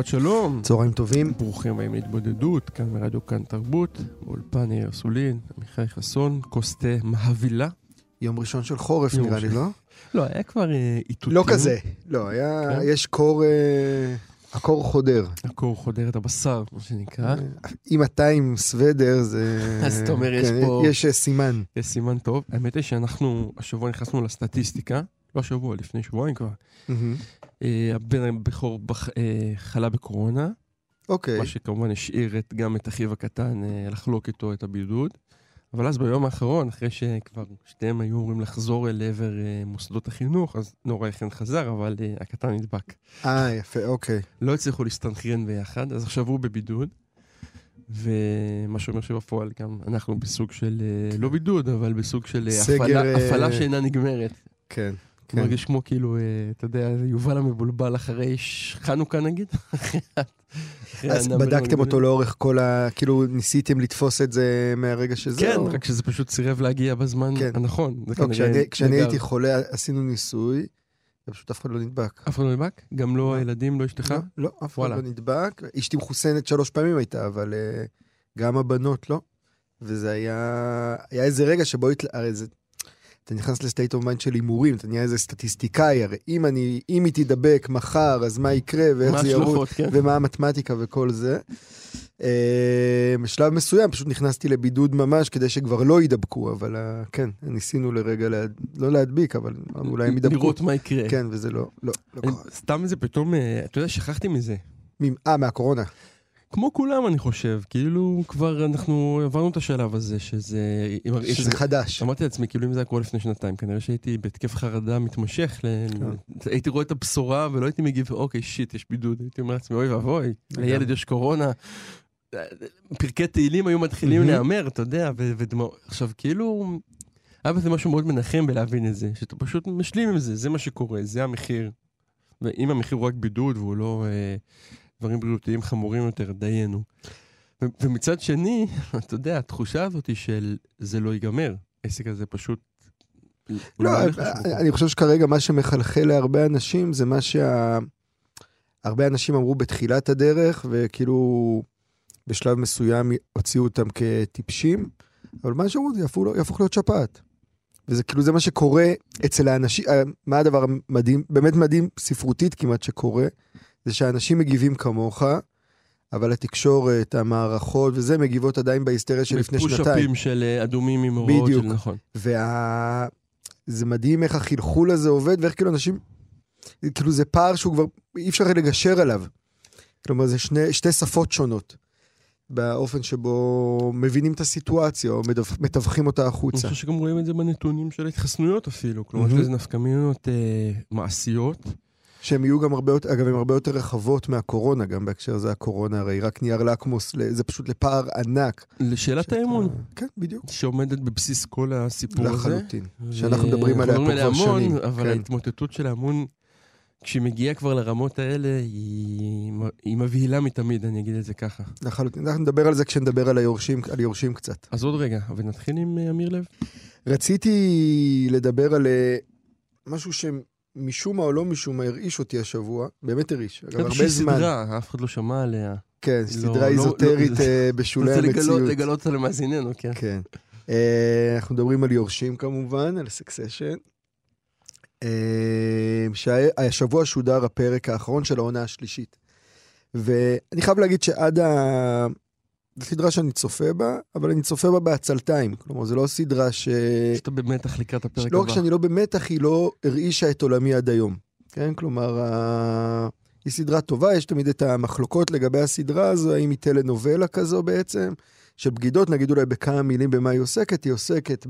שבת שלום, צהריים טובים. ברוכים הבאים להתבודדות, כאן מרדיו כאן תרבות, באולפן יאיר סולין, עמיחי חסון, כוס תה מהבילה. יום ראשון של חורף נראה לי, לא? לא, היה כבר אה, איתותים. לא כזה. לא, היה, כן? יש קור, אה, הקור חודר. הקור חודר את הבשר, מה שנקרא. אם אתה עם סוודר זה... אז אתה אומר, יש כן, פה- יש אה, סימן. יש סימן טוב. האמת היא שאנחנו השבוע נכנסנו לסטטיסטיקה, לא השבוע, לפני שבועיים כבר. אה, הבן הבכור אה, חלה בקורונה, אוקיי. מה שכמובן השאיר גם את אחיו הקטן אה, לחלוק איתו את הבידוד. אבל אז ביום האחרון, אחרי שכבר שתיהם היו אמורים לחזור אל עבר אה, מוסדות החינוך, אז נורא לכן חזר, אבל אה, הקטן נדבק. אה, יפה, אוקיי. לא הצליחו להסתנכרן ביחד, אז עכשיו הוא בבידוד. ומה שאומר שבפועל גם אנחנו בסוג של, אה, לא בידוד, אבל בסוג של סגר, הפעלה, הפעלה שאינה נגמרת. כן. כן. מרגיש כמו כאילו, אה, אתה יודע, יובל המבולבל אחרי חנוכה נגיד. אז בדקתם. אותו לאורך כל ה... כאילו ניסיתם לתפוס את זה מהרגע שזה? כן, או- רק שזה פשוט סירב להגיע בזמן כן. הנכון. לא, כשאני- כשאני. הייתי חולה עשינו ניסוי, ופשוט אף אחד לא נדבק. אף אחד לא נדבק? גם לא לא. הילדים, לא אשתך? לא, לא, אף אחד. לא נדבק. אשתי מחוסנת שלוש פעמים הייתה, אבל אה, גם הבנות לא. וזה היה... היה איזה רגע שבו... הרי זה... אתה נכנס ל state of mind של הימורים, אתה נהיה איזה סטטיסטיקאי, הרי אם אני, אם היא תידבק מחר, אז מה יקרה, ואיך מה זה ירוץ, כן? ומה המתמטיקה וכל זה. אה, בשלב מסוים פשוט נכנסתי לבידוד ממש כדי שכבר לא יידבקו, אבל אה, כן, ניסינו לרגע, להד... לא להדביק, אבל אולי הם יידבקו. לראות מה יקרה. כן, וזה לא, לא, לא קרה. סתם זה פתאום, אה, אתה יודע, שכחתי מזה. אה, מהקורונה. כמו כולם, אני חושב. כאילו, כבר אנחנו עברנו את השלב הזה, שזה... שזה חדש. אמרתי לעצמי, כאילו אם זה היה קורה לפני שנתיים, כנראה שהייתי בהתקף חרדה מתמשך. כן. הייתי רואה את הבשורה ולא הייתי מגיב, אוקיי, שיט, יש בידוד. הייתי אומר לעצמי, אוי ואבוי. לילד יש קורונה. פרקי תהילים היו מתחילים. להיאמר, אתה יודע, ודמעות. עכשיו, כאילו, היה בזה משהו מאוד מנחם בלהבין את זה, שאתה פשוט משלים עם זה, זה מה שקורה, זה המחיר. ואם המחיר הוא רק בידוד והוא לא אה, דברים בריאותיים חמורים יותר, דיינו. ו- ומצד שני, אתה יודע, התחושה הזאת היא של זה לא ייגמר. העסק הזה פשוט... לא, לשום מקום. אני חושב שכרגע מה שמחלחל להרבה אנשים זה מה שה... הרבה אנשים אמרו בתחילת הדרך, וכאילו בשלב מסוים הוציאו אותם כטיפשים, אבל מה שאמרו זה יהפוך, יהפוך להיות שפעת. וזה כאילו זה מה שקורה אצל האנשים, אה, מה הדבר המדהים, באמת מדהים, ספרותית כמעט שקורה, זה שאנשים מגיבים כמוך, אבל התקשורת, המערכות וזה, מגיבות עדיין בהיסטריה של לפני שנתיים. בפוש-אפים של אה, אדומים עם הוראות של בדיוק. נכון. וה... זה מדהים איך החלחול הזה עובד, ואיך כאילו אנשים... כאילו זה פער שהוא כבר... אי אפשר לגשר עליו. כלומר, זה שני, שתי שפות שונות. באופן שבו מבינים את הסיטואציה, או מתווכים אותה אני החוצה. חושב שגם רואים את זה בנתונים של ההתחסנויות אפילו. כלומר, יש מהמם. לזה נפקמינות אה, מעשיות. שהן יהיו גם הרבה יותר, אגב, הן הרבה יותר רחבות מהקורונה, גם בהקשר הזה הקורונה, הרי רק נייר לקמוס, זה פשוט לפער ענק. לשאלת שאתה- האמון, כן, בדיוק. שעומדת בבסיס כל הסיפור הזה. לחלוטין. שאנחנו מדברים עליה פה כבר שנים. אבל כן. ההתמוטטות של האמון, כשהיא מגיעה כבר לרמות האלה, היא היא מבהילה מתמיד, אני אגיד את זה ככה. לחלוטין. אנחנו נדבר על זה כשנדבר על היורשים, על יורשים קצת. אז עוד רגע, ונתחיל עם אה, אמיר לב. רציתי לדבר על אה, משהו שמשום מה או לא משום מה הרעיש אותי השבוע, באמת הרעיש, אגב, הרבה זמן. סדרה, אף אחד לא שמע עליה. כן, לא, סדרה לא, איזוטרית לא, אה, אני בשולי רוצה לגלות- המציאות. אותה למאזיננו, כן. כן. אה, אנחנו מדברים על יורשים כמובן, על סקסשן. שהשבוע שודר הפרק האחרון של העונה השלישית. ואני חייב להגיד שעד ה... סדרה שאני צופה בה, אבל אני צופה בה בעצלתיים. כלומר, זו לא סדרה ש... שאתה במתח לקראת הפרק לא רק הבא. שאני לא במתח, היא לא הרעישה את עולמי עד היום. כן? כלומר, ה... היא סדרה טובה, יש תמיד את המחלוקות לגבי הסדרה הזו, האם היא טלנובלה כזו בעצם, של בגידות, נגיד אולי בכמה מילים במה היא עוסקת, היא עוסקת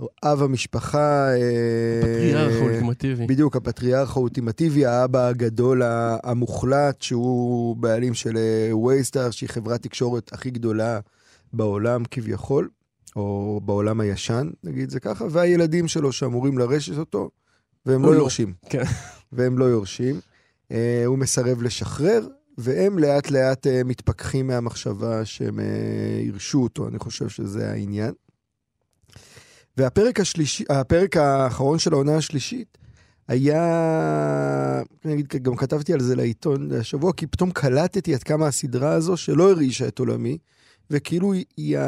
באב המשפחה... אה, פטריארך האולטימטיבי. בדיוק, הפטריארך האולטימטיבי, האבא הגדול המוחלט, שהוא בעלים של וייסטאר, שהיא חברת תקשורת הכי גדולה בעולם כביכול, או בעולם הישן, נגיד זה ככה, והילדים שלו שאמורים לרשת אותו, והם לא לא. יורשים. כן. והם לא יורשים. אה, הוא מסרב לשחרר, והם לאט לאט אה, מתפכחים מהמחשבה שהם אה, ירשו אותו, אני חושב שזה העניין. והפרק השלישי, הפרק האחרון של העונה השלישית, היה, אני אגיד, גם כתבתי על זה לעיתון השבוע, כי פתאום קלטתי עד כמה הסדרה הזו, שלא הרעישה את עולמי, וכאילו היא, היא.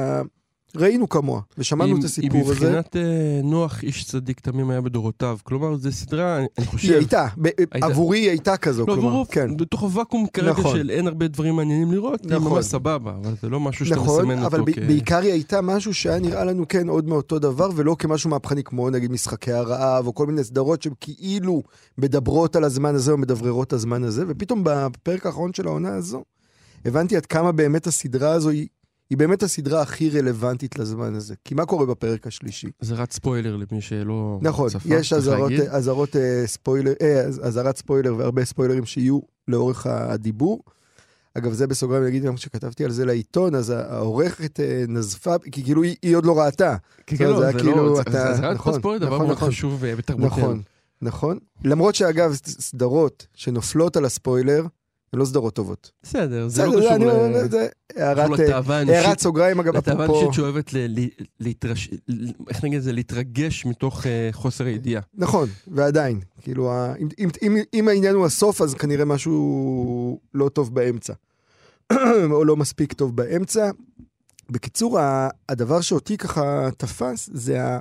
ראינו כמוה, ושמענו היא- את הסיפור היא הזה. בבחינת אה, נוח איש צדיק תמים היה בדורותיו. כלומר, זו סדרה, אני היא חושב... הייתה, ב- הייתה. עבורי היא הייתה כזו, לא, כלומר, ברור, כן. בתוך הוואקום כרגע נכון. של אין הרבה דברים מעניינים לראות, היא נכון. ממש סבבה, אבל זה לא משהו שאתה נכון, מסמן אבל אותו כ... בעיקר היא הייתה משהו שהיה נראה לנו כן עוד מאותו דבר, ולא כמשהו מהפכני כמו נגיד משחקי הרעב, או כל מיני סדרות שהן כאילו מדברות על הזמן הזה או מדבררות הזמן הזה, ופתאום בפרק האחרון של העונה הזו, הבנתי עד כמה באמת הסדרה הזו היא, היא באמת הסדרה הכי רלוונטית לזמן הזה. כי מה קורה בפרק השלישי? זה רץ ספוילר למי שלא נכון, צפה, יש צריך אזהרות. אזהרות אה, ספוילר, אה, אז- אזהרת ספוילר והרבה ספוילרים שיהיו לאורך הדיבור. אגב, זה בסוגריים, אני אגיד גם כשכתבתי על זה לעיתון, אז העורכת אה, נזפה, כי כאילו היא, היא עוד לא ראתה. כן, זה כן, היה זה כאילו, לא, זה- אתה- זה- רק נכון, ספוילר, דבר נכון, מאוד נכון. חשוב בתרבותנו. נכון, נכון. למרות שאגב, סדרות שנופלות על הספוילר, הן לא סדרות טובות. בסדר, זה לא קשור ל- הערת אה, לתאווה הערת. סוגריים, אגב, לתאווה אפרופו... אנושית שאוהבת ל- ל- להתרש... איך נגיד את זה? להתרגש מתוך אה, חוסר הידיעה. נכון, ועדיין, כאילו, אם, העניין הוא הסוף, אז כנראה משהו לא טוב באמצע. או לא מספיק טוב באמצע. בקיצור, הדבר שאותי ככה תפס, זה ה...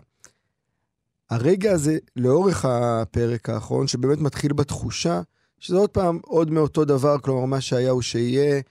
הרגע הזה לאורך הפרק האחרון, שבאמת מתחיל בתחושה, שזה עוד פעם עוד מאותו דבר, כלומר, מה שהיה הוא שיהיה,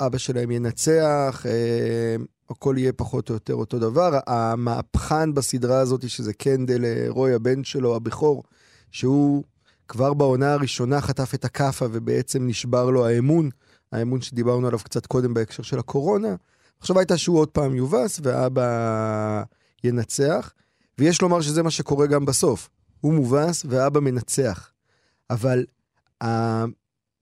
אבא שלהם ינצח, אה, הכל יהיה פחות או יותר אותו דבר. המהפכן בסדרה הזאת, שזה קנדל אה, רוי, הבן שלו, הבכור, שהוא כבר בעונה הראשונה חטף את הכאפה ובעצם נשבר לו האמון, האמון שדיברנו עליו קצת קודם בהקשר של הקורונה. עכשיו הייתה שהוא עוד פעם יובס ואבא ינצח, ויש לומר שזה מה שקורה גם בסוף. הוא מובס ואבא מנצח. אבל.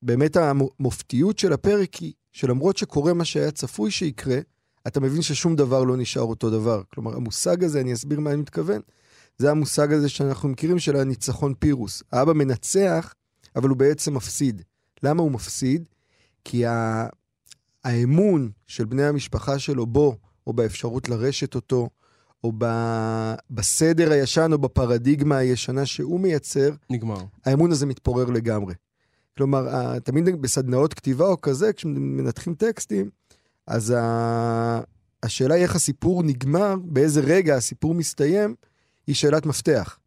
באמת המופתיות של הפרק היא שלמרות שקורה מה שהיה צפוי שיקרה, אתה מבין ששום דבר לא נשאר אותו דבר. כלומר, המושג הזה, אני אסביר מה אני מתכוון, זה המושג הזה שאנחנו מכירים של הניצחון פירוס. האבא מנצח, אבל הוא בעצם מפסיד. למה הוא מפסיד? כי ה... האמון של בני המשפחה שלו בו, או באפשרות לרשת אותו, או ב... בסדר הישן או בפרדיגמה הישנה שהוא מייצר, נגמר. האמון הזה מתפורר לגמרי. כלומר, ה- תמיד בסדנאות כתיבה או כזה, כשמנתחים טקסטים, אז ה... השאלה היא איך הסיפור נגמר, באיזה רגע הסיפור מסתיים, היא שאלת מפתח.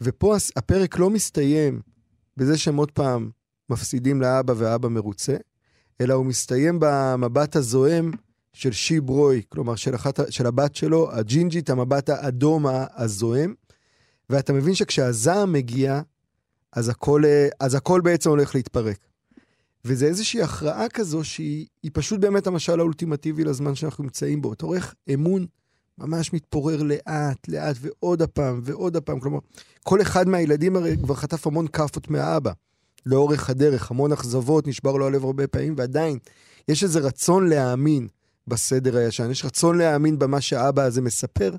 ופה הפרק לא מסתיים בזה שהם עוד פעם מפסידים לאבא והאבא מרוצה, אלא הוא מסתיים במבט הזועם של שיב רוי, כלומר של, אחת, של הבת שלו, הג'ינג'ית, המבט האדום ה- הזועם, ואתה מבין שכשהזעם מגיע, אז הכל, אה, אז הכל בעצם הולך להתפרק. וזה איזושהי הכרעה כזו שהיא היא פשוט באמת המשל האולטימטיבי לזמן שאנחנו נמצאים בו. אתה רואה איך אמון ממש מתפורר לאט, לאט, ועוד הפעם, ועוד הפעם. כלומר, כל אחד מהילדים הרי כבר חטף המון כאפות מהאבא. לאורך הדרך, המון אכזבות, נשבר לו הלב הרבה פעמים, ועדיין, יש איזה רצון להאמין בסדר הישן, יש רצון להאמין במה שהאבא הזה מספר,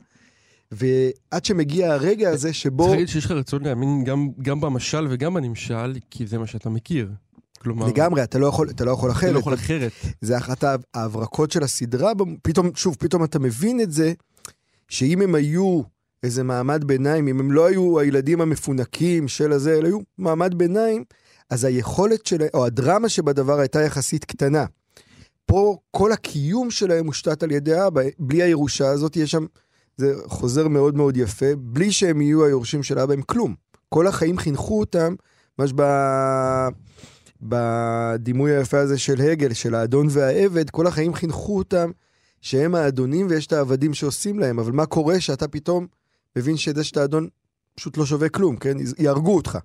ועד שמגיע הרגע הזה שבו... צריך להגיד שיש לך רצון להאמין גם, גם במשל וגם בנמשל, כי זה מה שאתה מכיר. כלומר, לגמרי, אתה לא יכול, אתה לא יכול אתה אחרת. לא יכול אחרת. זה אחת ההב- ההברקות של הסדרה, פתאום, שוב, פתאום אתה מבין את זה, שאם הם היו איזה מעמד ביניים, אם הם לא היו הילדים המפונקים של הזה, אלא היו מעמד ביניים, אז היכולת שלהם, או הדרמה שבדבר הייתה יחסית קטנה. פה כל הקיום שלהם מושתת על ידי אבא, בלי הירושה הזאת, יש שם, זה חוזר מאוד מאוד יפה, בלי שהם יהיו היורשים של אבא, הם כלום. כל החיים חינכו אותם, ממש ב... בדימוי היפה הזה של הגל, של האדון והעבד, כל החיים חינכו אותם שהם האדונים ויש את העבדים שעושים להם, אבל מה קורה שאתה פתאום מבין שזה שאתה אדון פשוט לא שווה כלום, כן? יהרגו אותך.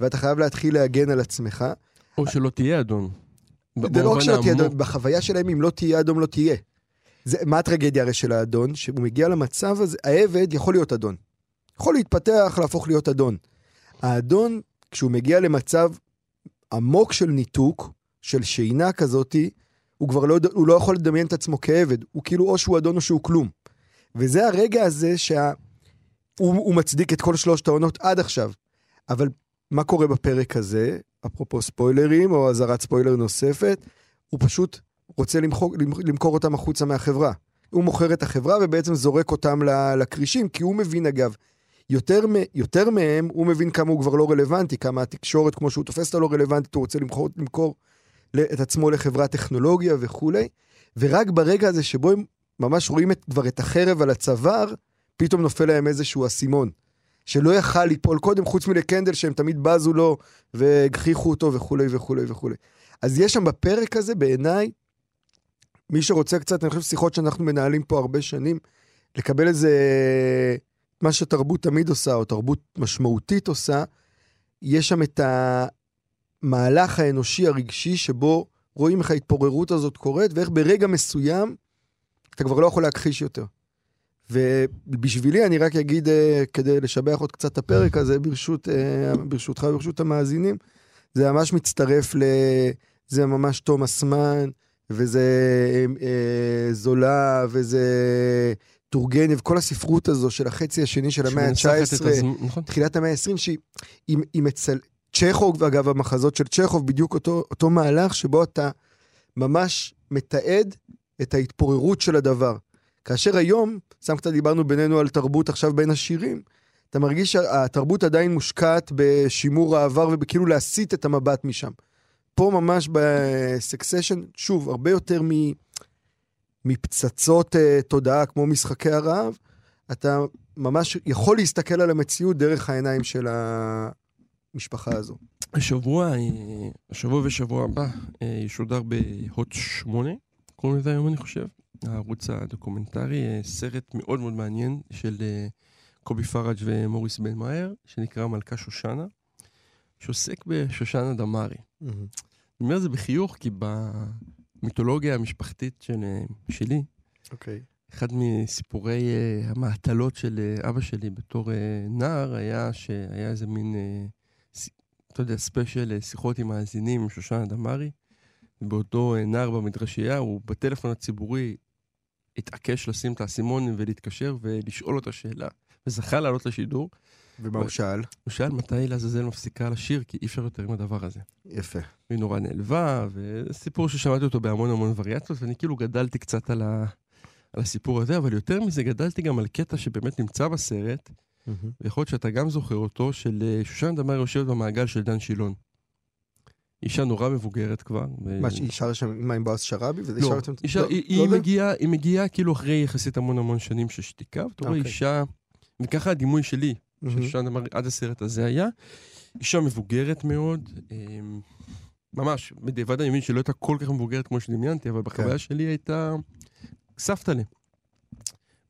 ואתה חייב להתחיל להגן על עצמך. או שלא תהיה אדון. זה לא רק שלא תהיה. אדום, בחוויה שלהם אם לא תהיה אדום לא תהיה. זה, מה הטרגדיה הרי של האדון? שהוא מגיע למצב הזה, העבד יכול להיות אדון. יכול להתפתח, להפוך להיות אדון. האדון, כשהוא מגיע למצב עמוק של ניתוק, של שינה כזאתי, הוא כבר לא, הוא לא יכול לדמיין את עצמו כעבד. הוא כאילו או שהוא אדון או שהוא כלום. וזה הרגע הזה שה... הוא, הוא מצדיק את כל שלושת העונות עד עכשיו. אבל מה קורה בפרק הזה, אפרופו ספוילרים או אזהרת ספוילר נוספת? הוא פשוט רוצה למחור, למכור אותם החוצה מהחברה. הוא מוכר את החברה ובעצם זורק אותם לכרישים, כי הוא מבין אגב, יותר, יותר מהם, הוא מבין כמה הוא כבר לא רלוונטי, כמה התקשורת, כמו שהוא תופס אותה לא רלוונטית, הוא רוצה למכור, למכור את עצמו לחברת טכנולוגיה וכולי. ורק ברגע הזה שבו הם ממש רואים את, כבר את החרב על הצוואר, פתאום נופל להם איזשהו אסימון. שלא יכל ליפול קודם, חוץ מלקנדל שהם תמיד בזו לו והגחיכו אותו וכולי וכולי וכולי. אז יש שם בפרק הזה, בעיניי, מי שרוצה קצת, אני חושב שיחות שאנחנו מנהלים פה הרבה שנים, לקבל איזה, מה שתרבות תמיד עושה, או תרבות משמעותית עושה, יש שם את המהלך האנושי הרגשי שבו רואים איך ההתפוררות הזאת קורית, ואיך ברגע מסוים אתה כבר לא יכול להכחיש יותר. ובשבילי אני רק אגיד, אה, כדי לשבח עוד קצת את הפרק הזה, ברשות, אה, ברשותך וברשות המאזינים, זה ממש מצטרף ל... זה ממש תומאס מן, וזה אה, זולה, וזה טורגנב, כל הספרות הזו של החצי השני של המאה ה-19, נכון. תחילת המאה ה-20, שהיא מצל... צ'כוב, אגב, המחזות של צ'כוב, בדיוק אותו, אותו מהלך שבו אתה ממש מתעד את ההתפוררות של הדבר. כאשר היום, סתם קצת דיברנו בינינו על תרבות עכשיו בין השירים, אתה מרגיש שהתרבות עדיין מושקעת בשימור העבר וכאילו להסיט את המבט משם. פה ממש בסקסשן, שוב, הרבה יותר מ... מפצצות uh, תודעה כמו משחקי הרעב, אתה ממש יכול להסתכל על המציאות דרך העיניים של המשפחה הזו. השבוע, אה, השבוע ושבוע הבא אה, ישודר בהוט 8, קוראים לזה היום אני חושב, הערוץ הדוקומנטרי, סרט מאוד מאוד מעניין של קובי פרג' ומוריס בן מיור, שנקרא מלכה שושנה, שעוסק בשושנה דמארי. Mm-hmm. אני אומר את זה בחיוך, כי במיתולוגיה המשפחתית של, שלי, okay. אוקיי. אחד מסיפורי uh, המעטלות של uh, אבא שלי בתור uh, נער היה שהיה איזה מין, uh, אתה יודע, special uh, שיחות עם מאזינים עם שושנה דמארי. באותו uh, נער במדרשייה, הוא בטלפון הציבורי התעקש לשים את האסימון ולהתקשר ולשאול אותה שאלה, וזכה לעלות לשידור. ומה הוא שאל? הוא שאל מתי לעזאזל מפסיקה לשיר, כי אי אפשר יותר עם הדבר הזה. יפה. והיא נורא נעלבה, וסיפור ששמעתי אותו בהמון המון וריאציות, ואני כאילו גדלתי קצת על, ה... על הסיפור הזה, אבל יותר מזה גדלתי גם על קטע שבאמת נמצא בסרט, mm-hmm. ויכול להיות שאתה גם זוכר אותו, של אה, שושן דמאר יושבת במעגל של דן שילון. אישה נורא מבוגרת כבר. מה, היא שרה שם מה עם בועז שראבי? לא, אישה, לא, היא, לא היא, מגיעה, היא מגיעה כאילו אחרי יחסית המון המון שנים של שתיקה, ואתה רואה אוקיי. אישה, וככה הדימוי שלי, שושן אמר עד הסרט הזה היה, אישה מבוגרת מאוד, אמ, ממש, בדיעבד אני מבין שלא הייתה כל כך מבוגרת כמו שדמיינתי, אבל בחוויה כן. שלי הייתה סבתא לי.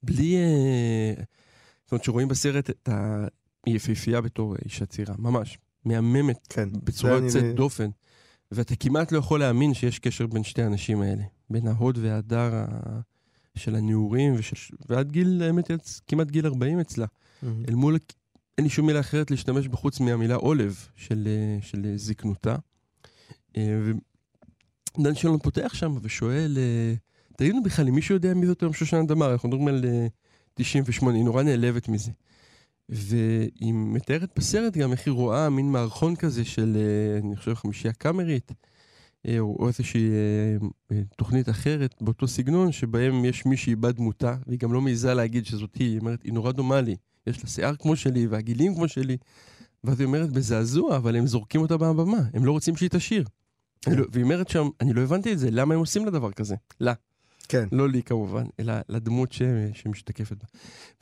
בלי... אה, זאת אומרת, שרואים בסרט את היפהפייה בתור אישה צעירה, ממש. מהממת, כן, בצורה יוצאת דופן. ואתה כמעט לא יכול להאמין שיש קשר בין שתי האנשים האלה. בין ההוד וההדר ה... של הנעורים, ושל... ועד גיל, האמת, כמעט גיל 40 אצלה. Mm-hmm. אל מול, אין לי שום מילה אחרת להשתמש בחוץ מהמילה עולב של, של זקנותה. אה, ודן שלום פותח שם ושואל, אה, תגידו בכלל, אם מישהו יודע מי זאת היום שושנה דמר, אנחנו מדברים על 98, אה, היא נורא נעלבת מזה. והיא מתארת בסרט גם איך היא רואה מין מערכון כזה של, אה, אני חושב, חמישייה קאמרית, אה, או איזושהי אה, תוכנית אחרת באותו סגנון, שבהם יש מי שאיבד דמותה, והיא גם לא מעיזה להגיד שזאת היא, היא אומרת, היא נורא דומה לי, יש לה שיער כמו שלי והגילים כמו שלי. ואז היא אומרת בזעזוע, אבל הם זורקים אותה מהבמה, הם לא רוצים שהיא תשיר. לא, והיא אומרת שם, אני לא הבנתי את זה, למה הם עושים לה דבר כזה? לה. כן. לא לי כמובן, אלא לדמות ש... שמשתקפת בה.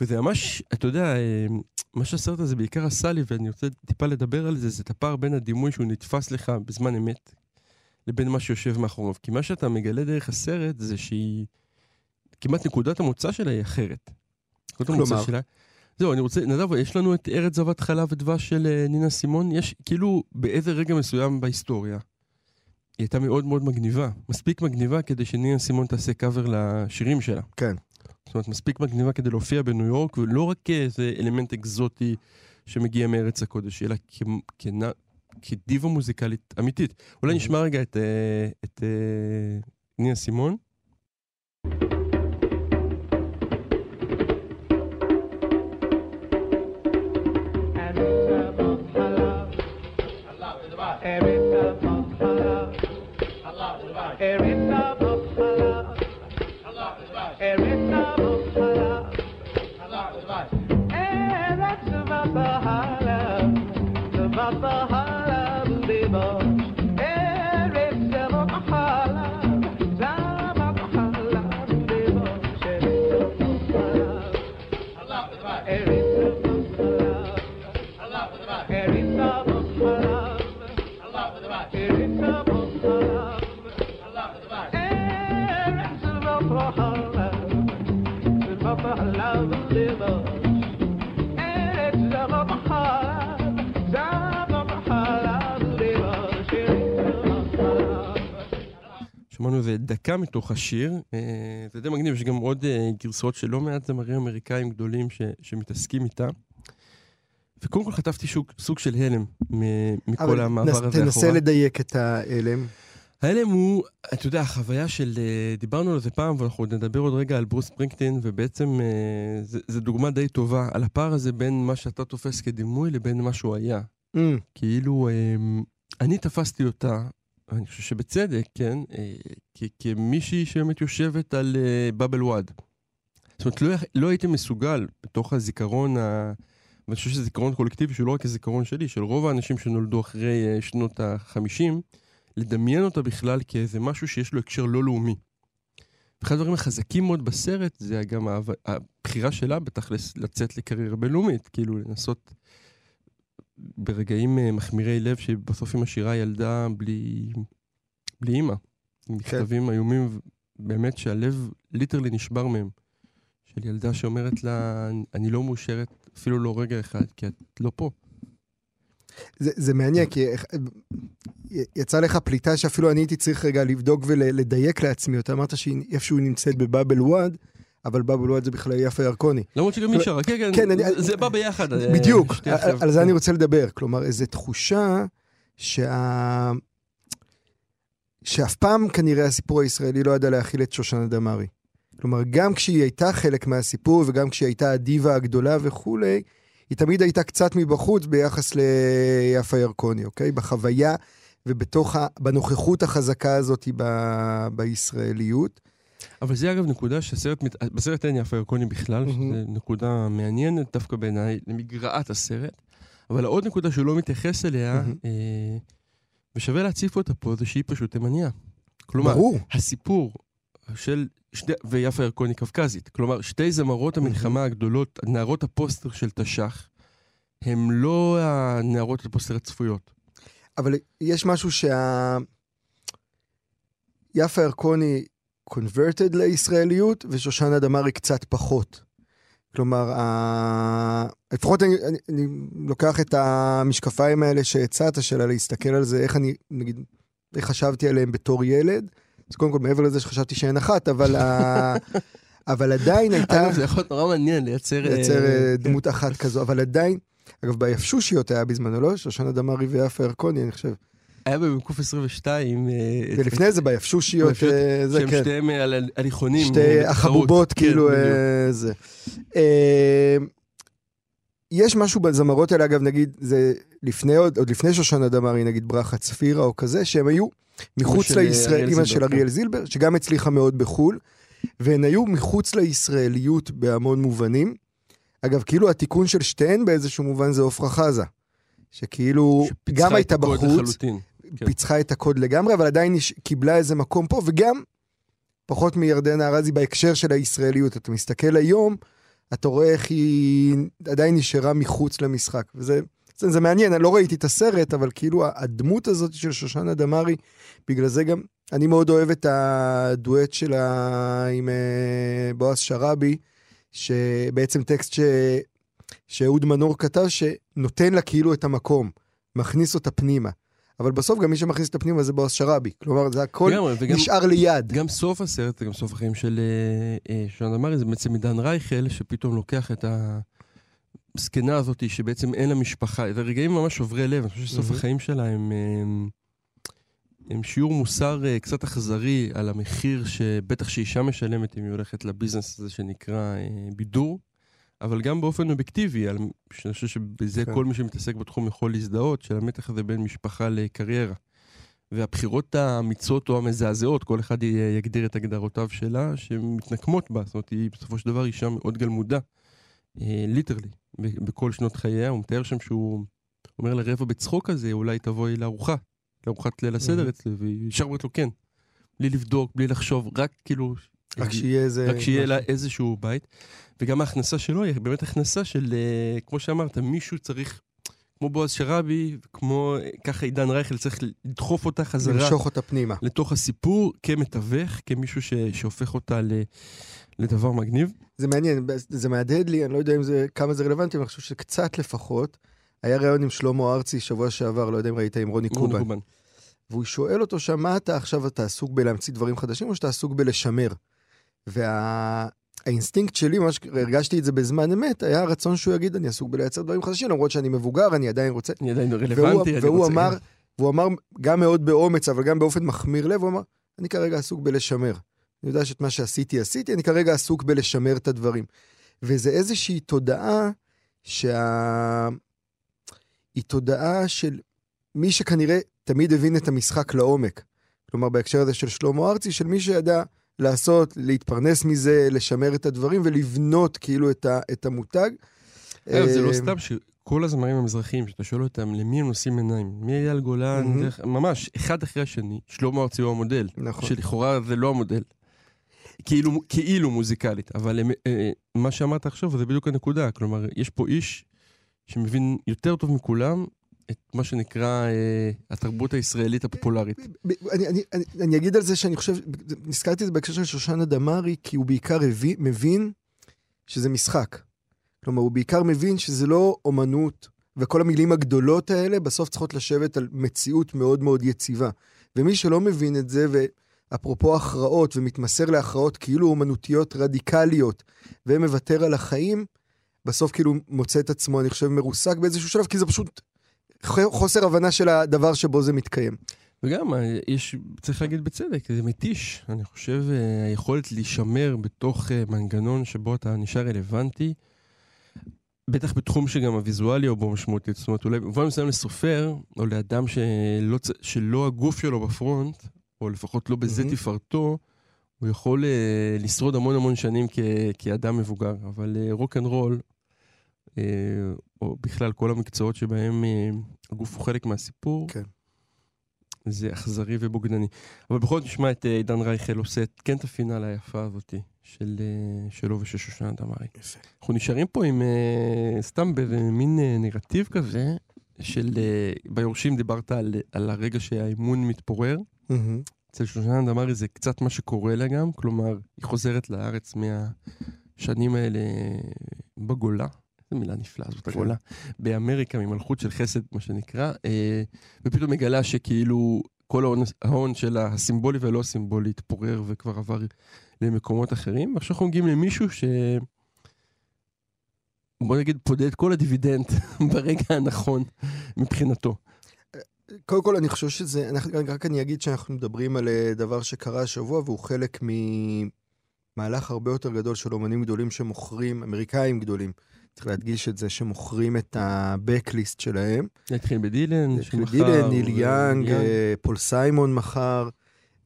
וזה ממש, אתה יודע, אה, מה שהסרט הזה בעיקר עשה לי, ואני רוצה טיפה לדבר על זה, זה את הפער בין הדימוי שהוא נתפס לך בזמן אמת, לבין מה שיושב מאחוריו. כי מה שאתה מגלה דרך הסרט זה שהיא, כמעט נקודת המוצא שלה היא אחרת. כלומר? שלה, זהו, אני רוצה, נדב, יש לנו את ארץ זבת חלב ודבש של uh, נינה סימון, יש כאילו באיזה רגע מסוים בהיסטוריה, הייתה מאוד מאוד מגניבה. מספיק מגניבה כדי שנינה סימון תעשה קאבר לשירים שלה. כן. זאת אומרת, מספיק מגניבה כדי להופיע בניו יורק, ולא רק כאיזה אלמנט אקזוטי שמגיע מארץ הקודש, אלא כ- כנ- כדיבה מוזיקלית אמיתית. אולי נשמע רגע את, אה, את אה, נינה סימון. air דקה מתוך השיר, אה, זה די מגניב, יש גם עוד אה, גרסאות של לא מעט זמרים אמריקאים גדולים ש, שמתעסקים איתה. וקודם כל חטפתי שוק, סוג של הלם מכל המעבר נס- הזה תנסה אחורה. לדייק את ההלם. ההלם הוא, אתה יודע, החוויה של, אה, דיברנו על זה פעם, ואנחנו עוד נדבר עוד רגע על ברוס ספרינגטין, ובעצם זה דוגמה די טובה על הפער הזה בין מה שאתה תופס כדימוי לבין מה שהוא היה. Mm, כאילו, אני תפסתי אותה, אני חושב שבצדק, כן, אה, כ- כמישהי שבאמת יושבת על אה, בבל וואד. זאת אומרת, לא, לא הייתי מסוגל בתוך הזיכרון, ה... ואני חושב שזה זיכרון קולקטיבי שהוא לא רק הזיכרון שלי, של רוב האנשים שנולדו אחרי אה, שנות ה-50, לדמיין אותה בכלל כאיזה משהו שיש לו הקשר לא לאומי. אחד הדברים החזקים מאוד בסרט זה גם הבחירה שלה בתכלס לצאת לקריירה בינלאומית, כאילו לנסות ברגעים אה, מחמירי לב שבסוף היא משאירה ילדה בלי, בלי אימא. עם מכתבים איומים, באמת שהלב ליטרלי נשבר מהם. של ילדה שאומרת לה, אני לא מאושרת אפילו לא רגע אחד, כי את לא פה. זה, זה מעניין, כי אה, יצא לך פליטה שאפילו אני הייתי צריך רגע לבדוק ולדייק לעצמי אותה. אמרת שהיא איפשהו נמצאת בבאבל וואד, אבל באבל וואד זה בכלל יפה ירקוני. למרות שגם אי אפשר, כן, כן, כן, זה בא ביחד. אה, בדיוק, שתי על, זה. אני רוצה לדבר. כלומר, איזו תחושה שה... שאף פעם כנראה הסיפור הישראלי לא ידע להכיל את שושנה דמארי. כלומר, גם כשהיא הייתה חלק מהסיפור וגם כשהיא הייתה הדיבה הגדולה וכולי, היא תמיד הייתה קצת מבחוץ ביחס ליפה ירקוני, אוקיי? בחוויה ובתוך, ה... בנוכחות החזקה הזאת ב... בישראליות. אבל זה אגב נקודה שהסרט, מת- בסרט אין יפה ירקוני בכלל, mm-hmm. שזו נקודה מעניינת דווקא בעיניי, למגרעת הסרט. אבל העוד נקודה שהוא לא מתייחס אליה, mm-hmm. אה, ושווה להציף אותה פה, זה שהיא פשוט תימניה. כלומר, ברור. הסיפור של שתי, ויפה ירקוני קווקזית, כלומר, שתי זמרות המלחמה הגדולות, נערות הפוסטר של תש"ח, הן לא הנערות הפוסטר הצפויות. אבל יש משהו שה... יפה ירקוני קונברטד לישראליות, ושושנה דמארי קצת פחות. כלומר, ה... לפחות אני, אני, אני לוקח את המשקפיים האלה שהצעת, שלה להסתכל על זה, איך אני, נגיד, איך חשבתי עליהם בתור ילד. אז קודם כל, מעבר לזה שחשבתי שאין אחת, אבל, ה... אבל עדיין הייתה... אגב, זה יכול להיות נורא מעניין לייצר... אה, לייצר אה, כן. דמות אחת כזו, אבל עדיין, אגב, ביפשושיות היה בזמנו, לא? שושנה דמארי ויפה ירקוני, אני חושב. היה במקוף 22... אה, ולפני זה ביפשושיות, אה, זה שהם כן. שתיהם אה, על הליכונים. שתי. החבובות, כן, כאילו, זה. יש משהו בזמרות האלה, אגב, נגיד, זה לפני, עוד עוד לפני שושנה דמארי, נגיד ברכה צפירה או כזה, שהם היו מחוץ לישראל, אימא של כן. אריאל זילבר, שגם הצליחה מאוד בחו"ל, והן היו מחוץ לישראליות בהמון מובנים. אגב, כאילו התיקון של שתיהן באיזשהו מובן זה עפרה חזה. שכאילו, גם הייתה בחוץ, לחלוטין. כן. פיצחה את הקוד לגמרי, אבל עדיין היא קיבלה איזה מקום פה, וגם פחות מירדנה ארזי בהקשר של הישראליות. אתה מסתכל היום, אתה רואה איך היא עדיין נשארה מחוץ למשחק. וזה זה, זה מעניין, אני לא ראיתי את הסרט, אבל כאילו הדמות הזאת של שושנה דמארי, בגלל זה גם, אני מאוד אוהב את הדואט שלה עם אה, בועז שראבי, שבעצם טקסט ש... שאהוד מנור כתב, שנותן לה כאילו את המקום, מכניס אותה פנימה. אבל בסוף גם מי שמכניס את הפנימה זה בועז שראבי. כלומר, זה הכל וגם- נשאר ליד. גם סוף הסרט, גם סוף החיים של אה, אה, שון אמרי, זה בעצם עידן רייכל, שפתאום לוקח את הזקנה הזאת, שבעצם אין לה משפחה. זה רגעים ממש שוברי לב, אני חושב שסוף מהמם. החיים שלה הם, הם, הם שיעור מוסר אה, קצת אכזרי על המחיר שבטח שאישה משלמת אם היא הולכת לביזנס הזה שנקרא אה, בידור. אבל גם באופן אובייקטיבי, שאני חושב שבזה כן. כל מי שמתעסק בתחום יכול להזדהות, של המתח הזה בין משפחה לקריירה. והבחירות האמיצות או המזעזעות, כל אחד יגדיר את הגדרותיו שלה, שמתנקמות בה. זאת אומרת, היא בסופו של דבר אישה מאוד גלמודה, ליטרלי, בכל שנות חייה. הוא מתאר שם שהוא אומר לה רבע בצחוק כזה, אולי תבואי לארוחה, לארוחת ליל הסדר. אצלי, והיא ישר אומרת לו כן. בלי לבדוק, בלי לחשוב, רק כאילו... רק שיהיה איזה... רק שיהיה לה. איזשהו בית. וגם ההכנסה שלו היא באמת הכנסה של, אה, כמו שאמרת, מישהו צריך, כמו בועז שראבי, כמו אה, ככה עידן רייכל, צריך לדחוף אותה חזרה למשוך אותה פנימה. לתוך הסיפור כמתווך, כמישהו ש, שהופך אותה ל, לדבר מגניב. זה מעניין, זה מהדהד לי, אני לא יודע אם זה, כמה זה רלוונטי, אבל אני חושב שקצת לפחות. היה ראיון עם שלמה ארצי שבוע שעבר, לא יודע אם ראית, עם רוני רוני קובן. קובן. והוא שואל אותו שם, מה אתה עכשיו, אתה עסוק בלהמציא דברים חדשים, או שאתה עסוק בלשמר? והאינסטינקט שלי, ממש הרגשתי את זה בזמן אמת, היה הרצון שהוא יגיד, אני עסוק בלייצר דברים חדשים, למרות שאני מבוגר, אני עדיין רוצה. אני עדיין והוא, רלוונטי, אני והוא רוצה... אמר, והוא אמר גם מאוד באומץ, אבל גם באופן מחמיר לב, הוא אמר, אני כרגע עסוק בלשמר. אני יודע שאת מה שעשיתי, עשיתי, אני כרגע עסוק בלשמר את הדברים. וזה איזושהי תודעה שה... היא תודעה של מי שכנראה תמיד הבין את המשחק לעומק. כלומר, בהקשר הזה של שלמה ארצי, של מי שידע לעשות, להתפרנס מזה, לשמר את הדברים ולבנות כאילו את, ה, את המותג. אגב, זה לא אה, סתם שכל הזמרים המזרחיים, שאתה שואל אותם למי הם נושאים עיניים, מי אייל גולן, מהמם. דרך- ממש, אחד אחרי השני, שלמה ארצי הוא המודל. נכון. שלכאורה זה לא המודל. כאילו, כאילו מוזיקלית, אבל הם, אה, מה שאמרת עכשיו זה בדיוק הנקודה. כלומר, יש פה איש שמבין יותר טוב מכולם את מה שנקרא אה, התרבות הישראלית הפופולרית. אני, אני, אני, אני אגיד על זה שאני חושב, נזכרתי את זה בהקשר של שושנה דמארי, כי הוא בעיקר הבין, מבין שזה משחק. כלומר, הוא בעיקר מבין שזה לא אומנות, וכל המילים הגדולות האלה בסוף צריכות לשבת על מציאות מאוד מאוד יציבה. ומי שלא מבין את זה, ואפרופו הכרעות, ומתמסר להכרעות כאילו אומנותיות רדיקליות, ומוותר על החיים, בסוף כאילו מוצא את עצמו, אני חושב, מרוסק באיזשהו שלב, כי זה פשוט חוסר הבנה של הדבר שבו זה מתקיים. וגם, אה, יש, צריך להגיד בצדק, זה מתיש. אני חושב, אה, היכולת להישמר בתוך אה, מנגנון שבו אתה נשאר רלוונטי, בטח בתחום שגם הוויזואלי הוא בו משמעותי. זאת אומרת, אולי במובן מסוים לסופר, או לאדם שלא, שלא הגוף שלו בפרונט, או לפחות לא בזה מהמם. תפארתו, הוא יכול לשרוד המון המון שנים כ, כאדם מבוגר. אבל rock and roll, או בכלל כל המקצועות שבהם אה, הגוף הוא חלק מהסיפור, כן. זה אכזרי ובוגדני. אבל בכל זאת נשמע את אה, עידן רייכל עושה את, כן את הפינאלה היפה הזאתי של, אה, שלו ושל שושנה דמארי. יפה. אנחנו נשארים פה עם אה, סתם באיזה מין אה, נרטיב כזה, של אה, ביורשים דיברת על, על הרגע שהאמון מתפורר. אצל שושנה דמארי זה קצת מה שקורה לה גם, כלומר, היא חוזרת לארץ מהשנים האלה בגולה. איזה מילה נפלאה זאת. הגולה. באמריקה, ממלכות של חסד, מה שנקרא, אה, ופתאום מגלה שכאילו כל ההון, ההון שלה, הסימבולי והלא הסימבולי, התפורר וכבר עבר למקומות אחרים. ועכשיו אנחנו מגיעים למישהו ש... בוא נגיד, פודה את כל הדיבידנד ברגע הנכון מבחינתו. קודם כל, אני חושב שזה, אנחנו, רק אני אגיד שאנחנו מדברים על אה, דבר שקרה השבוע, והוא חלק ממהלך הרבה יותר גדול של אומנים גדולים שמוכרים, אמריקאים גדולים, צריך להדגיש את זה, שמוכרים את ה-Backlist שלהם. נתחיל בדילן, שמכר, דילן, ניל יאנג, אה, פול סיימון מכר,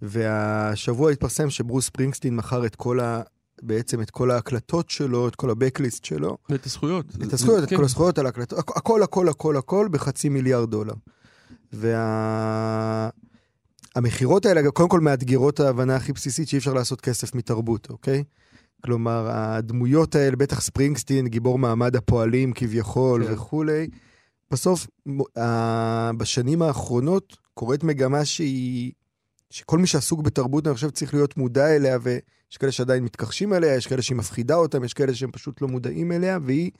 והשבוע התפרסם שברוס ספרינגסטין מכר את כל ה... בעצם את כל ההקלטות שלו, את כל ה-Backlist שלו, ואת הזכויות. את הזכויות, את כן. כל הזכויות על ההקלטות, הכ- הכל, הכל, הכל, הכל בחצי מיליארד דולר. והמכירות האלה, קודם כל מאתגרות ההבנה הכי בסיסית שאי אפשר לעשות כסף מתרבות, אוקיי? כלומר, הדמויות האלה, בטח ספרינגסטין, גיבור מעמד הפועלים כביכול כן. וכולי, בסוף, בשנים האחרונות קורית מגמה שהיא, שכל מי שעסוק בתרבות, אני חושב, צריך להיות מודע אליה, ויש כאלה שעדיין מתכחשים אליה, יש כאלה שהיא מפחידה אותם, יש כאלה שהם פשוט לא מודעים אליה, והיא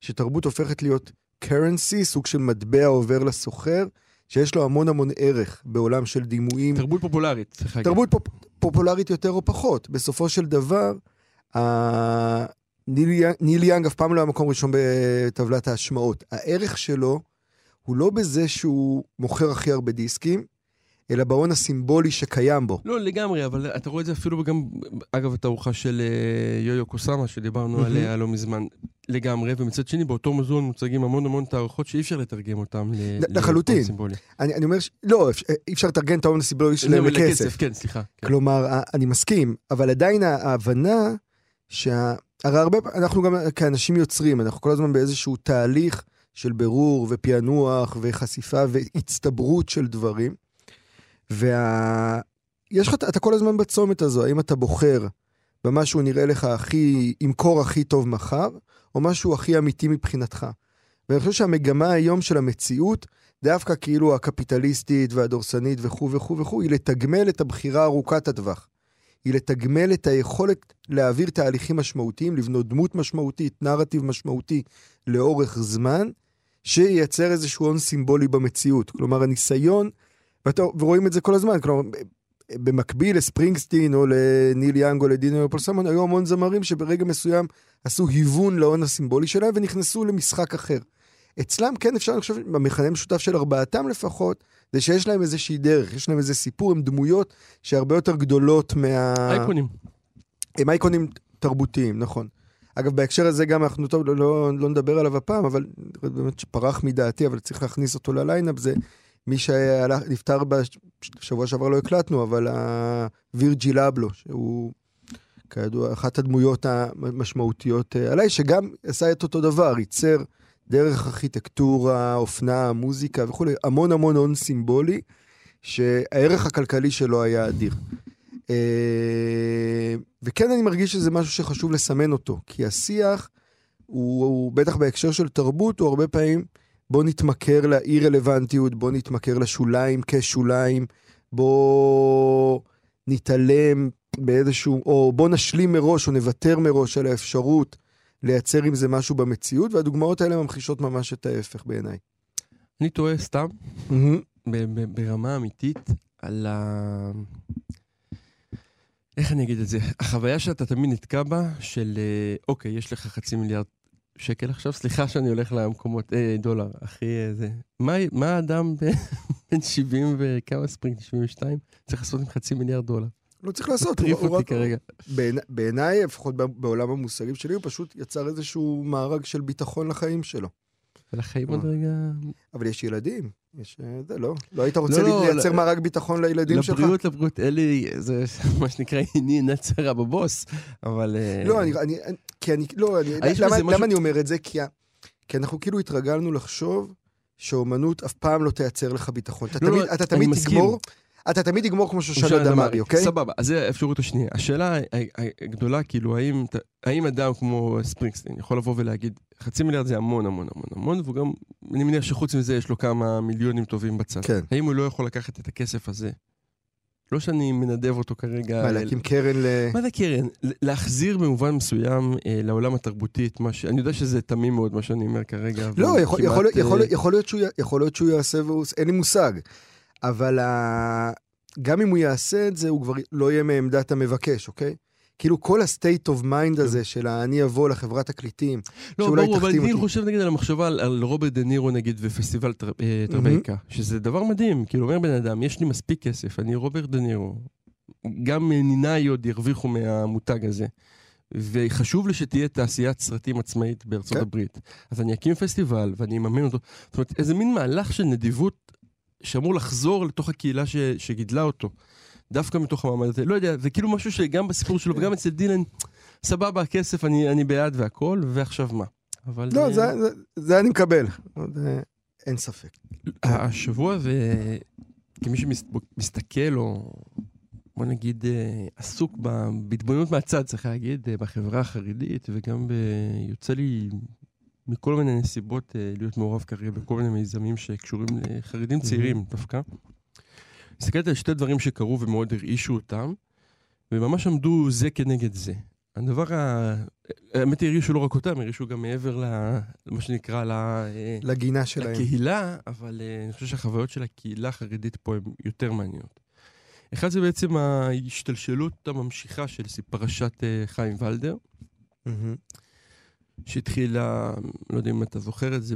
שתרבות הופכת להיות currency, סוג של מטבע עובר לסוחר, שיש לו המון המון ערך בעולם של דימויים. תרבות פופולרית, צריך להגיד. תרבות פופ, פופולרית יותר או פחות. בסופו של דבר. ניל, יאנג אף פעם לא היה מקום ראשון בטבלת ההשמעות. הערך שלו הוא לא בזה שהוא מוכר הכי הרבה דיסקים, אלא בהון הסימבולי שקיים בו. לא, לגמרי, אבל אתה רואה את זה אפילו גם, אגב, התערוכה של אה, יאיוי קוסאמה, שדיברנו mm-hmm. עליה לא מזמן, לגמרי, ומצד שני, באותו מוזיאון מוצגים המון המון תערוכות שאי אפשר לתרגם אותם ל... לחלוטין. להון סימבולי. אני, אני אומר, ש... לא, אפ- אי אפשר לתרגם את ההון הסימבולי שלהם לא, לכסף. כן, סליחה. כן. כלומר, אני מסכים, אבל עדיין ההבנה שה... הרי הרבה, אנחנו גם כאנשים יוצרים, אנחנו כל הזמן באיזשהו תהליך של בירור ופענוח וחשיפה והצטברות של דברים. וה... יש לך, אתה כל הזמן בצומת הזו, האם אתה בוחר במשהו נראה לך הכי, קור הכי טוב מחר, או משהו הכי אמיתי מבחינתך. ואני חושב שהמגמה היום של המציאות, דווקא כאילו הקפיטליסטית והדורסנית וכו' וכו' וכו', היא לתגמל את הבחירה ארוכת הטווח. היא לתגמל את היכולת להעביר תהליכים משמעותיים, לבנות דמות משמעותית, נרטיב משמעותי לאורך זמן, שייצר איזשהו הון סימבולי במציאות. כלומר, הניסיון, ואתה, ורואים את זה כל הזמן, כלומר, במקביל לספרינגסטין או לניל יאנג או לדינו פולסמון, היו המון זמרים שברגע מסוים עשו היוון להון הסימבולי שלהם ונכנסו למשחק אחר. אצלם כן אפשר, אני חושב, במכנה משותף של ארבעתם לפחות, זה שיש להם איזושהי דרך, יש להם איזה סיפור, הם דמויות שהרבה יותר גדולות מה... אייקונים. הם אייקונים תרבותיים, נכון. אגב, בהקשר הזה גם אנחנו, טוב, לא, לא, לא נדבר עליו הפעם, אבל באמת שפרח מדעתי, אבל צריך להכניס אותו לליינאפ, זה מי שנפטר בשבוע שעבר לא הקלטנו, אבל הווירג'יל אבלו, שהוא כידוע אחת הדמויות המשמעותיות אה, עליי, שגם עשה את אותו דבר, ייצר דרך ארכיטקטורה, אופנה, מוזיקה וכולי, המון המון הון סימבולי, שהערך הכלכלי שלו היה אדיר. אה, וכן אני מרגיש שזה משהו שחשוב לסמן אותו, כי השיח הוא, הוא בטח בהקשר של תרבות, הוא הרבה פעמים בוא נתמכר לאי רלוונטיות, בוא נתמכר לשוליים כשוליים, בוא נתעלם באיזשהו, או בוא נשלים מראש או נוותר מראש על האפשרות לייצר עם זה משהו במציאות, והדוגמאות האלה ממחישות ממש את ההפך בעיניי. אני טועה סתם, ברמה אמיתית, על ה... איך אני אגיד את זה? החוויה שאתה תמיד נתקע בה, של אה, אוקיי, יש לך חצי מיליארד שקל עכשיו, סליחה שאני הולך למקומות, אה, דולר, הכי אה, זה. מה, מה האדם ב- בן 70 וכמה ספרינג, 72, צריך לעשות עם חצי מיליארד דולר? לא צריך לעשות, הוא אותי כרגע. בעיני- בעיניי, לפחות בעולם המושגים שלי, הוא פשוט יצר איזשהו מארג של ביטחון לחיים שלו. ולחיים. עוד רגע... אבל יש ילדים, יש... אה, זה לא. לא היית רוצה לא, לייצר לא. מארג ביטחון לילדים שלך? לבריאות, לבריאות, אלי, זה מה שנקרא עיני נצרה בבוס, אבל... אה, לא, אני, כי אני, לא, אני, למה, אני אומר את זה? כי, אנחנו כאילו התרגלנו לחשוב שאומנות אף פעם לא תייצר לך ביטחון. אתה לא, לא, תמיד. תגמור, אתה תמיד תגמור כמו שושנה דמארי, אוקיי? סבבה, אז זה האפשרות השנייה. השאלה הגדולה, כאילו, האם, האם אדם כמו ספרינגסטין יכול לבוא ולהגיד, חצי מיליארד זה המון המון המון המון, והוא גם, אני מניח שחוץ מזה יש לו כמה מיליונים טובים בצד. כן. האם הוא לא יכול לקחת את הכסף הזה? לא שאני מנדב אותו כרגע... מה, להקים קרן ל... מה זה קרן? להחזיר במובן מסוים אה, לעולם התרבותי את מה ש... אני יודע שזה תמים מאוד מה שאני אומר כרגע. לא, אבל יכול, כמעט, יכול, להיות- יכול, אה, יכול, להיות שהוא, יעשה אין לי מושג. אבל ה... גם אם הוא יעשה את זה, הוא כבר לא יהיה מעמדת המבקש, אוקיי? כאילו כל ה-state of mind הזה של אני אבוא לחברת תקליטים, לא, שאולי ברור, אבל תחתים אני אותי. חושב נגיד על המחשבה על, על רוברט דה נירו נגיד ופסטיבל טר, אה, טרבייקה, שזה דבר מדהים, כאילו אומר בן אדם, יש לי מספיק כסף, אני רוברט דה נירו, גם ניניי עוד ירוויחו מהמותג הזה. וחשוב לי שתהיה תעשיית סרטים עצמאית בארצות כן. הברית. אז אני אקים פסטיבל ואני אממן אותו. זאת אומרת, איזה מין מהלך של נדיבות שאמור לחזור לתוך הקהילה ש, שגידלה אותו. דווקא מתוך המעמד הזה. לא יודע, זה כאילו משהו שגם בסיפור שלו וגם אצל דילן, סבבה, הכסף, אני, אני בעד והכל, ועכשיו מה? אבל... לא, אה, זה, זה, זה אני מקבל. זה, אין ספק. השבוע הזה, כמי שמסתכל, או בוא נגיד, אה, עסוק בהתבוננות מהצד, צריך להגיד, אה, בחברה החרדית, וגם ב... יוצא לי מכל מיני נסיבות אה, להיות מעורב כרגע בכל מיני מיזמים שקשורים לחרדים צעירים דווקא. הסתכלתי על שתי דברים שקרו ומאוד הרעישו אותם, וממש עמדו זה כנגד זה. הדבר ה... האמת היא, הרגישו לא רק אותם, הרגישו גם מעבר למה שנקרא ל... אה, לגינה שלהם. לקהילה, אבל אה, אני חושב שהחוויות של הקהילה החרדית פה הן יותר מעניינות. אחד זה בעצם ההשתלשלות הממשיכה של פרשת חיים ולדר, מהמם. שהתחילה, לא יודע אם אתה זוכר את זה,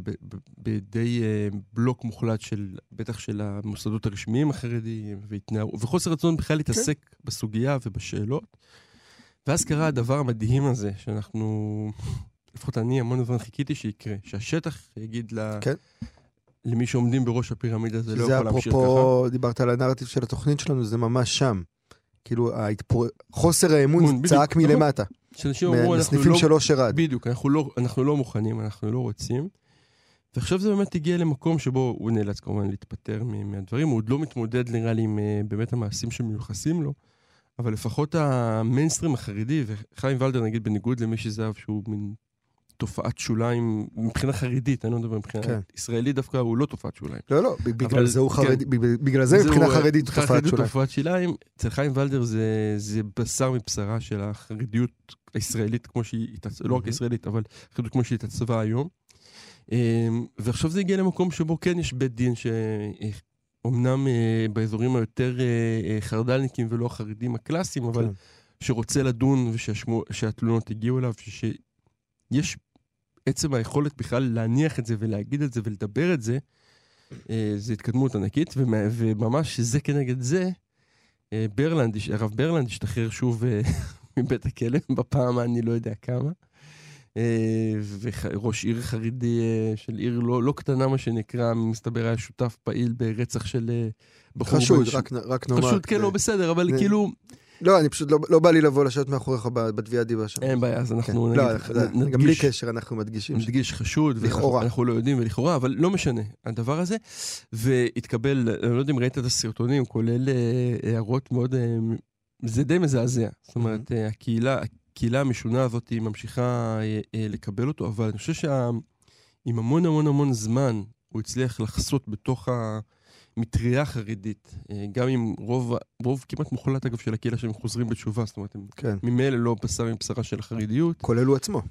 בידי אה, בלוק מוחלט של, בטח של המוסדות הרשמיים החרדיים, והתנער... וחוסר רצון בכלל להתעסק בסוגיה ובשאלות. ואז קרה הדבר המדהים הזה, שאנחנו, לפחות אני המון זמן חיכיתי שיקרה, שהשטח יגיד ל... כן. למי שעומדים בראש הפירמידה, זה לא יכול להמשיך ככה. אפרופו, דיברת על הנרטיב של התוכנית שלנו, זה ממש שם. כאילו, ההתפור... חוסר האמון צעק נכון. מלמטה. שאנשים אמרו, אנחנו לא... שלו שרד. בדיוק, אנחנו לא, אנחנו לא מוכנים, אנחנו לא רוצים. ועכשיו זה באמת הגיע למקום שבו הוא נאלץ כמובן להתפטר מהדברים, הוא עוד לא מתמודד נראה לי עם אה, באמת המעשים שמיוחסים לו, אבל לפחות המיינסטרים החרדי, וחיים ולדר נגיד בניגוד למי שזהב, שהוא מין תופעת שוליים מבחינה חרדית, אני לא מדבר מבחינה כן. ישראלית דווקא, הוא לא תופעת שוליים. לא, לא, בגלל אבל- זה הוא כן. חרדי, בגלל- בגלל זה זהו, מבחינה אה, חרדית תופעת חרדית שוליים. תופעת שוליים. אצל חיים ולדר זה, זה בשר מבשרה של החרדיות הישראלית, כמו שהיא, התעצ- לא רק. הישראלית, אבל חרדיות כמו שהיא התעצבה היום. אמ, ועכשיו זה הגיע למקום שבו כן יש בית דין שאומנם באזורים היותר אה, אה, חרד"לניקים ולא החרדים הקלאסיים, אבל כן. שרוצה לדון ושהתלונות הגיעו אליו, שיש עצם היכולת בכלל להניח את זה ולהגיד את זה ולדבר את זה, אה, זה התקדמות ענקית, וממש זה כנגד זה, אה, ברלנד, הרב ברלנד השתחרר שוב אה, מבית הכלא, בפעם אני לא יודע כמה. וראש עיר חרדי של עיר לא, לא קטנה, מה שנקרא, מסתבר היה שותף פעיל ברצח של בחור... חשוד, בן רק רק נאמר. חשוד, כן, לא בסדר, אבל כאילו, לא, אני פשוט, לא- לא בא לי לבוא לשבת מאחוריך בתביעת דיבה שם. אין בעיה, אז כן. אנחנו לא, נגיד, אנחנו- גם בלי קשר אנחנו מדגישים. ש- נדגיש חשוד, לכאורה. אנחנו לא יודעים ולכאורה, אבל לא משנה, הדבר הזה. והתקבל, אני לא יודע אם ראית את הסרטונים, כולל אה, הערות מאוד, אה, זה די מזעזע. זאת אומרת, אה, הקהילה, הקהילה המשונה הזאת ממשיכה לקבל אותו, אבל אני חושב שעם המון המון המון זמן, הוא הצליח לחסות בתוך המטריה החרדית, אה, גם עם רוב, רוב כמעט מוחלט אגב של הקהילה שהם חוזרים בתשובה, זאת אומרת, הם כן. ממילא לא בשר מבשרה של החרדיות. כולל הוא עצמו.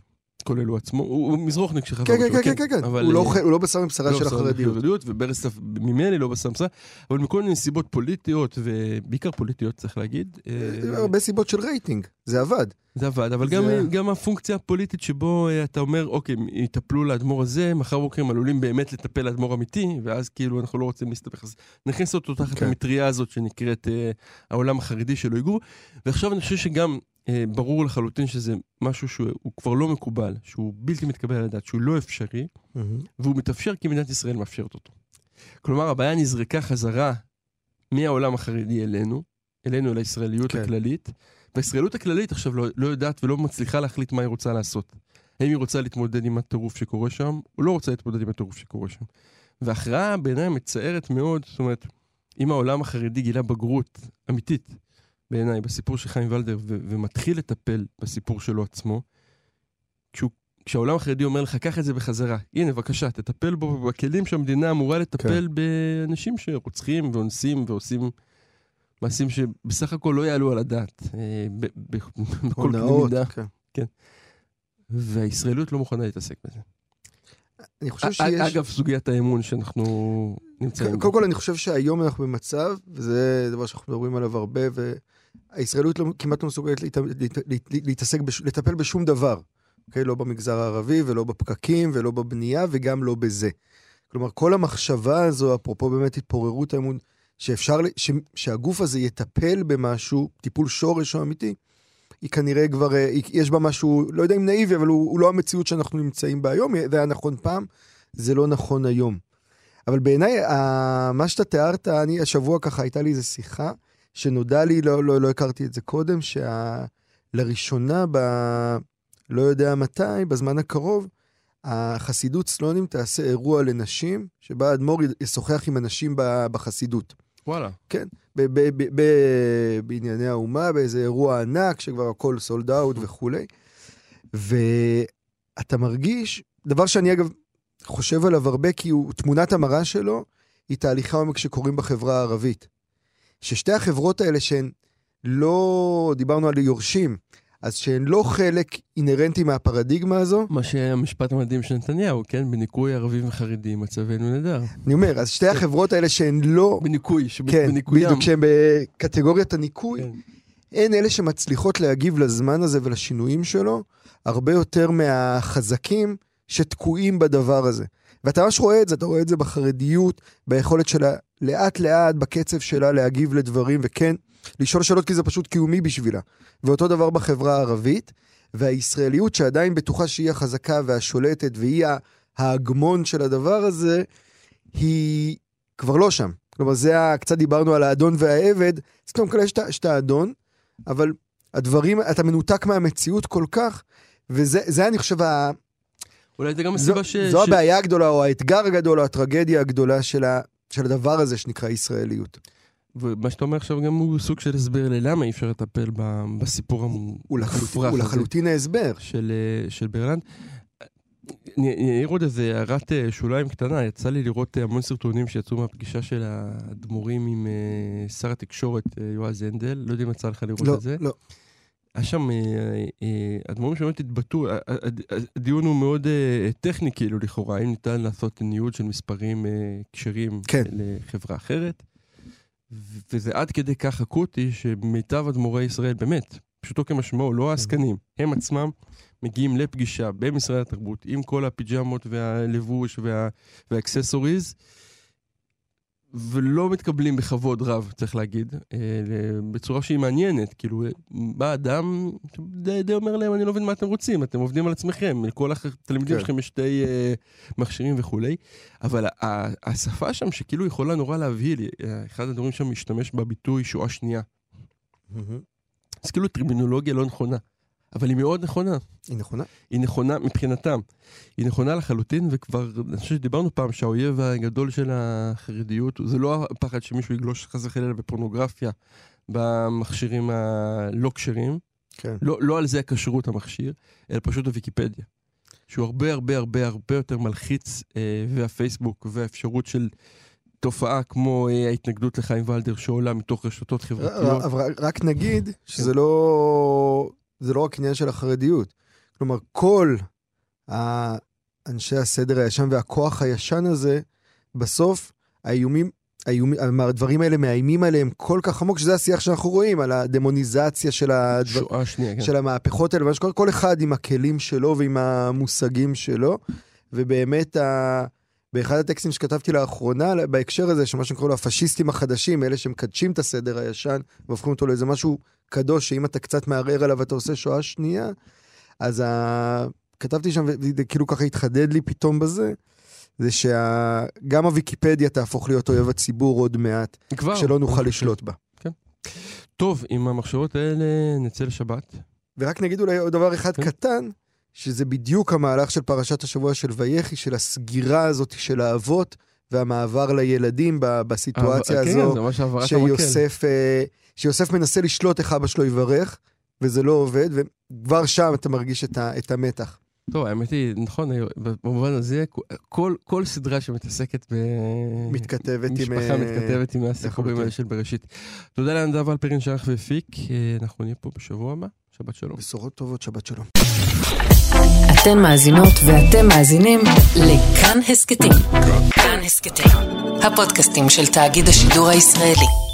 כולל הוא עצמו, הוא מזרוחניק שחזר כן, כן, בתשובה, כן, כן, כן. אבל, הוא לא אה, לא בשר מבשרה לא של החרדיות. וברסלב ממילא לא בשר מבשרה, אבל מכל מיני סיבות פוליטיות, ובעיקר פוליטיות צריך להגיד. אה, הרבה סיבות של רייטינג, זה עבד. זה עבד, אבל זה- גם, גם הפונקציה הפוליטית שבו אה, אתה אומר, אוקיי, יטפלו לאדמו"ר הזה, מחר בוקר הם עלולים באמת לטפל לאדמו"ר אמיתי, ואז כאילו אנחנו לא רוצים להסתבך. אז נכניס אותו תחת כן. המטריה הזאת שנקראת אה, העולם החרדי שלו ייגעו. ועכשיו אני חושב שגם אה, ברור לחלוטין שזה משהו שהוא הוא כבר לא מקובל, שהוא בלתי מתקבל על הדעת, שהוא לא אפשרי, והוא מתאפשר כי מדינת ישראל מאפשרת אותו. כלומר, הבעיה נזרקה חזרה מהעולם החרדי אלינו, אלינו, אל הישראליות כן. הכללית, והישראליות הכללית עכשיו לא, לא יודעת ולא מצליחה להחליט מה היא רוצה לעשות. האם היא רוצה להתמודד עם הטירוף שקורה שם, או לא רוצה להתמודד עם הטירוף שקורה שם. וההכרעה בעיניי מצערת מאוד, זאת אומרת, אם העולם החרדי גילה בגרות אמיתית, בעיניי, בסיפור של חיים ולדר, ו- ומתחיל לטפל בסיפור שלו עצמו, כשהוא, כשהעולם החרדי אומר לך, קח את זה בחזרה, הנה, בבקשה, תטפל בו בכלים שהמדינה אמורה לטפל באנשים שרוצחים ואונסים ועושים מעשים שבסך הכל לא יעלו על הדעת, אה, בכל קנה מידה, כן. והישראליות לא מוכנה להתעסק בזה. אני חושב שיש... אגב, סוגיית האמון שאנחנו נמצאים קודם כל אני חושב שהיום אנחנו במצב, וזה דבר שאנחנו מדברים עליו הרבה, והישראליות לא, כמעט לא מסוגלת להת, להת, להת, להתעסק, בש, לטפל בשום דבר. אוקיי? לא במגזר הערבי, ולא בפקקים, ולא בבנייה, וגם לא בזה. כלומר, כל המחשבה הזו, אפרופו באמת התפוררות האמון, שאפשר, ש, שהגוף הזה יטפל במשהו, טיפול שורש או אמיתי, היא כנראה כבר, אה, היא- יש בה משהו, לא יודע אם נאיבי, אבל הוא, הוא לא המציאות שאנחנו נמצאים בה היום, זה היה נכון פעם, זה לא נכון היום. אבל בעיניי, מה שאתה תיארת, אני השבוע ככה, הייתה לי איזו שיחה, שנודע לי, לא, לא, לא הכרתי את זה קודם, שלראשונה ב... לא יודע מתי, בזמן הקרוב, החסידות סלונים תעשה אירוע לנשים, שבה האדמו"ר ישוחח עם הנשים בחסידות. וואלה. ב- ב- ב- ב- בענייני האומה, באיזה אירוע ענק, שכבר הכל סולד אאוט וכולי. ואתה מרגיש, דבר שאני אגב חושב עליו הרבה, כי הוא, תמונת המראה שלו, היא תהליכי עומק שקורים בחברה הערבית. ששתי החברות האלה שהן לא, דיברנו על יורשים, אז שהן לא חלק אינהרנטי מהפרדיגמה הזו, מה שהמשפט המדהים של נתניהו, כן? בניקוי ערבים וחרדים מצבנו נהדר. אני אומר, אז שתי החברות האלה שהן לא... בניקוי, כן, שבניקוים. בדיוק, שהן בקטגוריית הניקוי, כן. הן אלה שמצליחות להגיב לזמן הזה ולשינויים שלו, הרבה יותר מהחזקים שתקועים בדבר הזה. ואתה ממש רואה את זה, אתה רואה את זה בחרדיות, ביכולת שלה לאט לאט, בקצב שלה להגיב לדברים, וכן, לשאול שאלות כי זה פשוט קיומי בשבילה. ואותו דבר בחברה הערבית, והישראליות שעדיין בטוחה שהיא החזקה והשולטת, והיא ההגמון של הדבר הזה, היא כבר לא שם. כלומר, זה ה... קצת דיברנו על האדון והעבד, אז קודם כל יש את האדון, אבל הדברים, אתה מנותק מהמציאות כל כך, וזה, זה אני חושב. אולי זה גם הסיבה ש... זו הבעיה הגדולה, או האתגר הגדול, או הטרגדיה הגדולה של, ה, של הדבר הזה שנקרא ישראליות. ומה שאתה אומר עכשיו גם הוא סוג של הסבר ללמה אי אפשר לטפל בסיפור המופרך הוא לחלוטין ההסבר. של, אה, של ברלנד. אני אעיר עוד איזה הערת אה, שוליים קטנה, יצא לי לראות אה, המון סרטונים שיצאו מהפגישה של האדמו"רים עם שר התקשורת יועז הנדל, לא יודע אם יצא לך לראות לא, את זה. לא. היה שם אה, אה, אדמו"רים שבאמת התבטאו, ה- ה- ה- הדיון הוא מאוד אה, טכני כאילו לכאורה, האם ניתן לעשות ניוד של מספרים אה, כשרים כן. לחברה אחרת. וזה עד כדי כך אקוטי שמיטב אדמו"רי ישראל, באמת, פשוטו כמשמעו, לא העסקנים, הם עצמם מגיעים לפגישה במשרד התרבות עם כל הפיג'מות והלבוש וה- והאקססוריז, ולא מתקבלים בכבוד רב, צריך להגיד, אה, בצורה שהיא מעניינת. כאילו, בא אדם, די, די אומר להם, אני לא מבין מה אתם רוצים, אתם עובדים על עצמכם, לכל התלמידים כן. שלכם יש שתי אה, מכשירים וכולי. אבל השפה שם, שכאילו יכולה נורא להבהיל, אה, אחד הדברים שם משתמש בביטוי שואה שנייה. אז כאילו טרמינולוגיה לא נכונה, אבל היא מאוד נכונה. היא נכונה? היא נכונה מבחינתם. היא נכונה לחלוטין, וכבר, אני חושב שדיברנו פעם שהאויב הגדול של החרדיות, זה לא הפחד שמישהו יגלוש חס וחלילה בפורנוגרפיה במכשירים הלא כשרים, כן. לא, לא על זה הכשרות המכשיר, אלא פשוט הוויקיפדיה. שהוא הרבה הרבה הרבה הרבה יותר מלחיץ, אה, והפייסבוק והאפשרות של תופעה כמו אה, ההתנגדות לחיים ולדר שעולה מתוך רשתות חברתיות. אבל רק נגיד שזה לא, זה לא רק עניין של החרדיות. כלומר, כל אנשי הסדר הישן והכוח הישן הזה, בסוף האיומים, האיומים, הדברים האלה מאיימים עליהם כל כך עמוק, שזה השיח שאנחנו רואים, על הדמוניזציה של, הדבר, שנייה, כן. של המהפכות האלה, שקורה, כל אחד עם הכלים שלו ועם המושגים שלו, ובאמת, ה... באחד הטקסטים שכתבתי לאחרונה, בהקשר הזה, שמה שקוראים לו הפשיסטים החדשים, אלה שמקדשים את הסדר הישן, והופכים אותו לאיזה משהו קדוש, שאם אתה קצת מערער עליו ואתה עושה שואה שנייה, אז ה... כתבתי שם, וכאילו ככה התחדד לי פתאום בזה, זה שגם הוויקיפדיה תהפוך להיות אויב הציבור עוד מעט, כבר. שלא נוכל אני לשלוט בה. טוב, עם המחשבות האלה נצא לשבת. ורק נגיד אולי עוד דבר אחד כן. קטן, שזה בדיוק המהלך של פרשת השבוע של ויחי, של הסגירה הזאת של האבות והמעבר לילדים בסיטואציה אבל- כן, הזו. שיוסף, אה, שיוסף מנסה לשלוט איך אבא שלו יברך, וזה לא עובד, וכבר שם אתה מרגיש את, ה, את המתח. טוב, האמת היא, נכון, במובן הזה, כל, כל סדרה שמתעסקת ב... מתכתבת עם... משפחה אה, מתכתבת עם הסיפורים. האלה של בראשית. תודה לנדב אלפרין שערך והפיק, אה, אנחנו נהיה פה בשבוע הבא, שבת שלום. בשורות טובות, שבת שלום. אתן מאזינות ואתם מאזינים לכאן הסכתים. כאן הסכתים, הפודקאסטים של תאגיד השידור הישראלי.